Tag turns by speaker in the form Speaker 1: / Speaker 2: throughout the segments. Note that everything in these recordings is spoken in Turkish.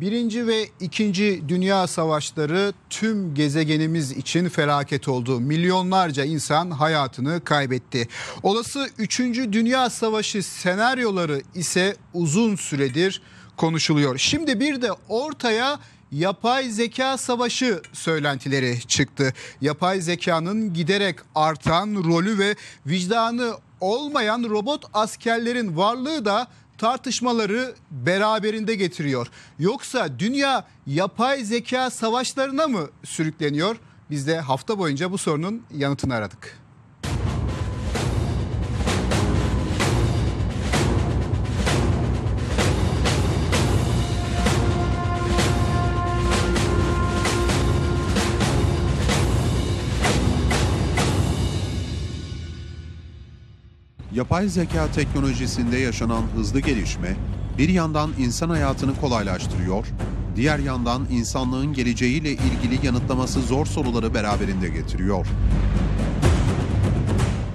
Speaker 1: Birinci ve ikinci dünya savaşları tüm gezegenimiz için felaket oldu. Milyonlarca insan hayatını kaybetti. Olası üçüncü dünya savaşı senaryoları ise uzun süredir konuşuluyor. Şimdi bir de ortaya yapay zeka savaşı söylentileri çıktı. Yapay zekanın giderek artan rolü ve vicdanı olmayan robot askerlerin varlığı da tartışmaları beraberinde getiriyor. Yoksa dünya yapay zeka savaşlarına mı sürükleniyor? Biz de hafta boyunca bu sorunun yanıtını aradık.
Speaker 2: Yapay zeka teknolojisinde yaşanan hızlı gelişme bir yandan insan hayatını kolaylaştırıyor, diğer yandan insanlığın geleceğiyle ilgili yanıtlaması zor soruları beraberinde getiriyor.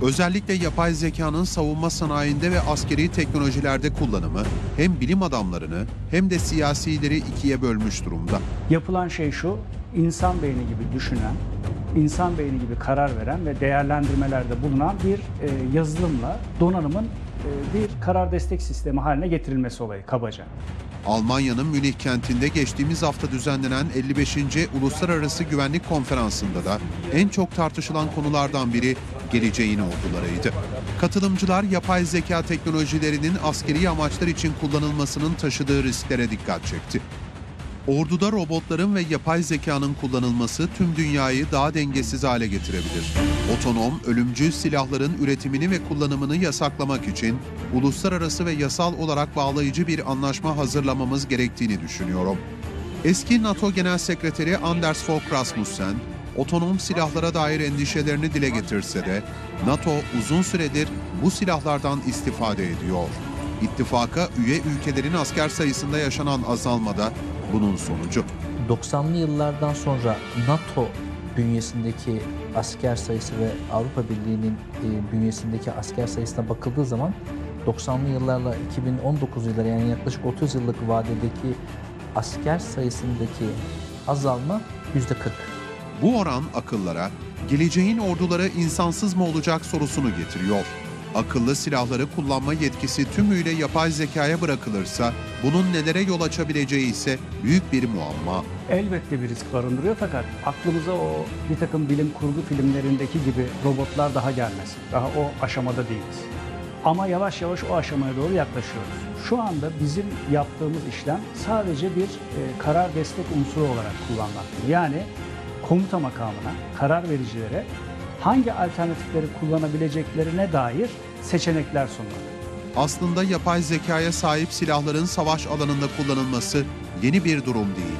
Speaker 2: Özellikle yapay zekanın savunma sanayinde ve askeri teknolojilerde kullanımı hem bilim adamlarını hem de siyasileri ikiye bölmüş durumda.
Speaker 3: Yapılan şey şu, insan beyni gibi düşünen, insan beyni gibi karar veren ve değerlendirmelerde bulunan bir e, yazılımla donanımın e, bir karar destek sistemi haline getirilmesi olayı kabaca.
Speaker 2: Almanya'nın Münih kentinde geçtiğimiz hafta düzenlenen 55. Uluslararası Güvenlik Konferansı'nda da en çok tartışılan konulardan biri geleceğin ordularıydı. Katılımcılar yapay zeka teknolojilerinin askeri amaçlar için kullanılmasının taşıdığı risklere dikkat çekti. Orduda robotların ve yapay zekanın kullanılması tüm dünyayı daha dengesiz hale getirebilir. Otonom, ölümcül silahların üretimini ve kullanımını yasaklamak için uluslararası ve yasal olarak bağlayıcı bir anlaşma hazırlamamız gerektiğini düşünüyorum. Eski NATO Genel Sekreteri Anders Fogh Rasmussen, otonom silahlara dair endişelerini dile getirse de NATO uzun süredir bu silahlardan istifade ediyor. İttifaka üye ülkelerin asker sayısında yaşanan azalmada bunun sonucu.
Speaker 4: 90'lı yıllardan sonra NATO bünyesindeki asker sayısı ve Avrupa Birliği'nin e, bünyesindeki asker sayısına bakıldığı zaman 90'lı yıllarla 2019 yılları yani yaklaşık 30 yıllık vadedeki asker sayısındaki azalma %40.
Speaker 2: Bu oran akıllara geleceğin orduları insansız mı olacak sorusunu getiriyor. Akıllı silahları kullanma yetkisi tümüyle yapay zekaya bırakılırsa bunun nelere yol açabileceği ise büyük bir muamma.
Speaker 3: Elbette bir risk barındırıyor fakat aklımıza o bir takım bilim kurgu filmlerindeki gibi robotlar daha gelmesin. Daha o aşamada değiliz. Ama yavaş yavaş o aşamaya doğru yaklaşıyoruz. Şu anda bizim yaptığımız işlem sadece bir e, karar destek unsuru olarak kullanmaktır. Yani komuta makamına, karar vericilere hangi alternatifleri kullanabileceklerine dair seçenekler sunmak.
Speaker 2: Aslında yapay zekaya sahip silahların savaş alanında kullanılması yeni bir durum değil.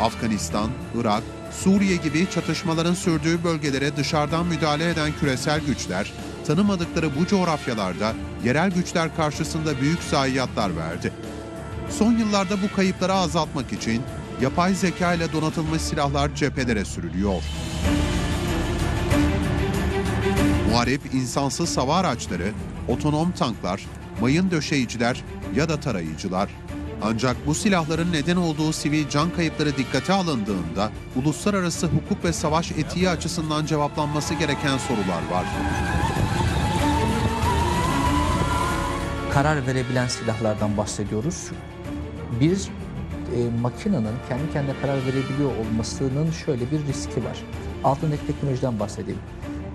Speaker 2: Afganistan, Irak, Suriye gibi çatışmaların sürdüğü bölgelere dışarıdan müdahale eden küresel güçler, tanımadıkları bu coğrafyalarda yerel güçler karşısında büyük zayiatlar verdi. Son yıllarda bu kayıpları azaltmak için yapay zeka ile donatılmış silahlar cephelere sürülüyor. Muharip insansız hava araçları, otonom tanklar, mayın döşeyiciler ya da tarayıcılar. Ancak bu silahların neden olduğu sivil can kayıpları dikkate alındığında uluslararası hukuk ve savaş etiği açısından cevaplanması gereken sorular var.
Speaker 4: Karar verebilen silahlardan bahsediyoruz. Bir e, makinenin kendi kendine karar verebiliyor olmasının şöyle bir riski var. Altındaki teknolojiden bahsedeyim.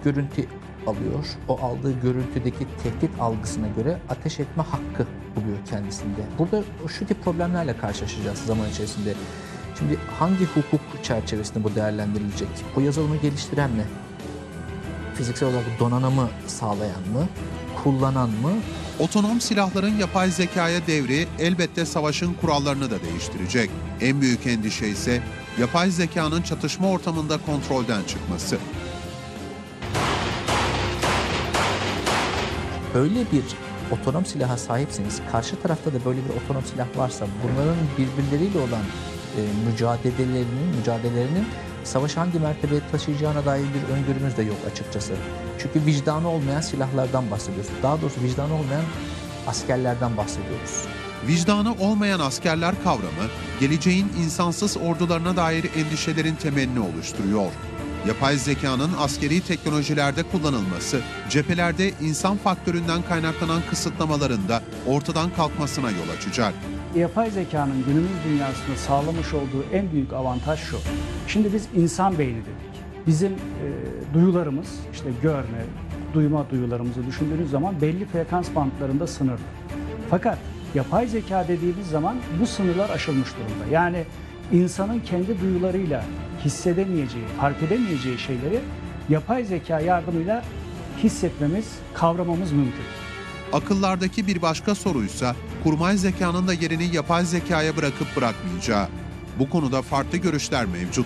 Speaker 4: Görüntü alıyor. O aldığı görüntüdeki tehdit algısına göre ateş etme hakkı buluyor kendisinde. Burada şu tip problemlerle karşılaşacağız zaman içerisinde. Şimdi hangi hukuk çerçevesinde bu değerlendirilecek? O yazılımı geliştiren mi? Fiziksel olarak donanımı sağlayan mı? Kullanan mı?
Speaker 2: Otonom silahların yapay zekaya devri elbette savaşın kurallarını da değiştirecek. En büyük endişe ise yapay zekanın çatışma ortamında kontrolden çıkması.
Speaker 4: Öyle bir otonom silaha sahipseniz, karşı tarafta da böyle bir otonom silah varsa bunların birbirleriyle olan e, mücadelelerinin, mücadelelerinin savaşı hangi mertebeye taşıyacağına dair bir öngörümüz de yok açıkçası. Çünkü vicdanı olmayan silahlardan bahsediyoruz. Daha doğrusu vicdanı olmayan askerlerden bahsediyoruz.
Speaker 2: Vicdanı olmayan askerler kavramı, geleceğin insansız ordularına dair endişelerin temelini oluşturuyor. Yapay zekanın askeri teknolojilerde kullanılması, cephelerde insan faktöründen kaynaklanan kısıtlamaların da ortadan kalkmasına yol açacak.
Speaker 3: Yapay zekanın günümüz dünyasında sağlamış olduğu en büyük avantaj şu. Şimdi biz insan beyni dedik. Bizim e, duyularımız, işte görme, duyma duyularımızı düşündüğünüz zaman belli frekans bantlarında sınırlı. Fakat yapay zeka dediğimiz zaman bu sınırlar aşılmış durumda. Yani insanın kendi duyularıyla hissedemeyeceği, fark edemeyeceği şeyleri yapay zeka yardımıyla hissetmemiz, kavramamız mümkün.
Speaker 2: Akıllardaki bir başka soruysa kurmay zekanın da yerini yapay zekaya bırakıp bırakmayacağı. Bu konuda farklı görüşler mevcut.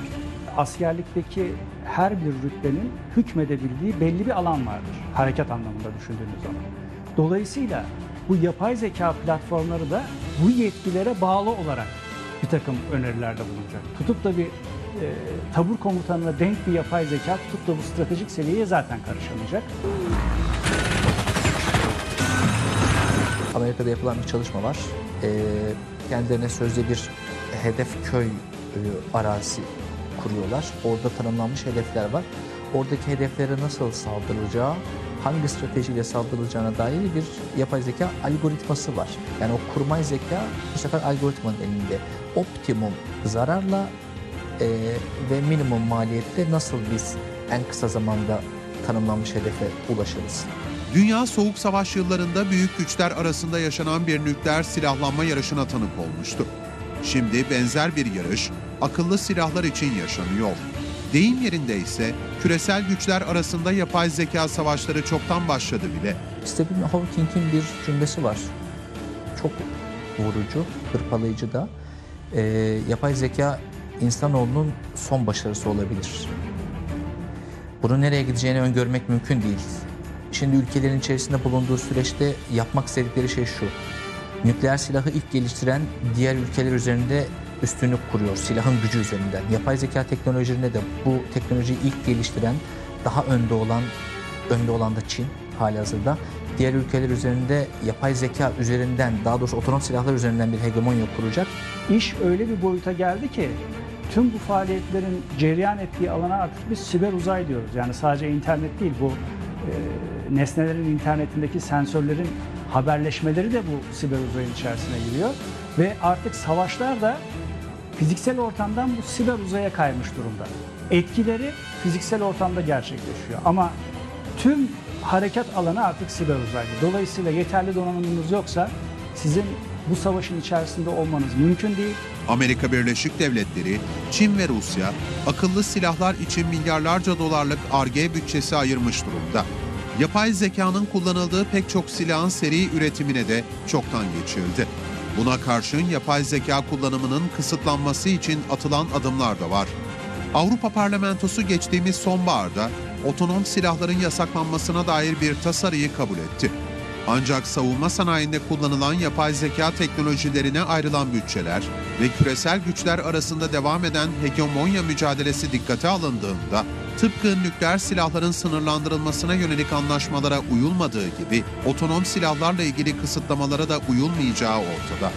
Speaker 3: askerlikteki her bir rütbenin hükmedebildiği belli bir alan vardır. Harekat anlamında düşündüğünüz zaman. Dolayısıyla bu yapay zeka platformları da bu yetkilere bağlı olarak bir takım önerilerde bulunacak. Tutup da bir e, tabur komutanına denk bir yapay zeka tutup da bu stratejik seviyeye zaten karışamayacak.
Speaker 4: Amerika'da yapılan bir çalışma var. Ee, kendilerine sözde bir hedef köy e, arazisi kuruyorlar. Orada tanımlanmış hedefler var. Oradaki hedeflere nasıl saldırılacağı, hangi stratejiyle saldırılacağına dair bir yapay zeka algoritması var. Yani o kurmay zeka bu sefer algoritmanın elinde. Optimum zararla e, ve minimum maliyette nasıl biz en kısa zamanda tanımlanmış hedefe ulaşırız?
Speaker 2: Dünya Soğuk Savaş yıllarında büyük güçler arasında yaşanan bir nükleer silahlanma yarışına tanık olmuştu. Şimdi benzer bir yarış akıllı silahlar için yaşanıyor. Deyim yerinde ise küresel güçler arasında yapay zeka savaşları çoktan başladı bile.
Speaker 4: Stephen Hawking'in bir cümlesi var. Çok vurucu, hırpalayıcı da. Ee, yapay zeka insanoğlunun son başarısı olabilir. Bunun nereye gideceğini öngörmek mümkün değil. Şimdi ülkelerin içerisinde bulunduğu süreçte yapmak istedikleri şey şu. Nükleer silahı ilk geliştiren diğer ülkeler üzerinde üstünlük kuruyor silahın gücü üzerinden. Yapay zeka teknolojilerinde de bu teknolojiyi ilk geliştiren, daha önde olan, önde olan da Çin halihazırda. Diğer ülkeler üzerinde yapay zeka üzerinden, daha doğrusu otonom silahlar üzerinden bir hegemonya kuracak.
Speaker 3: İş öyle bir boyuta geldi ki tüm bu faaliyetlerin cereyan ettiği alana artık biz siber uzay diyoruz. Yani sadece internet değil bu e, nesnelerin internetindeki sensörlerin haberleşmeleri de bu siber uzayın içerisine giriyor. Ve artık savaşlar da fiziksel ortamdan bu siber uzaya kaymış durumda. Etkileri fiziksel ortamda gerçekleşiyor ama tüm harekat alanı artık siber uzayda. Dolayısıyla yeterli donanımınız yoksa sizin bu savaşın içerisinde olmanız mümkün değil.
Speaker 2: Amerika Birleşik Devletleri, Çin ve Rusya akıllı silahlar için milyarlarca dolarlık ARGE bütçesi ayırmış durumda. Yapay zekanın kullanıldığı pek çok silahın seri üretimine de çoktan geçildi. Buna karşın yapay zeka kullanımının kısıtlanması için atılan adımlar da var. Avrupa Parlamentosu geçtiğimiz sonbaharda otonom silahların yasaklanmasına dair bir tasarıyı kabul etti. Ancak savunma sanayinde kullanılan yapay zeka teknolojilerine ayrılan bütçeler ve küresel güçler arasında devam eden hegemonya mücadelesi dikkate alındığında tıpkı nükleer silahların sınırlandırılmasına yönelik anlaşmalara uyulmadığı gibi otonom silahlarla ilgili kısıtlamalara da uyulmayacağı ortada.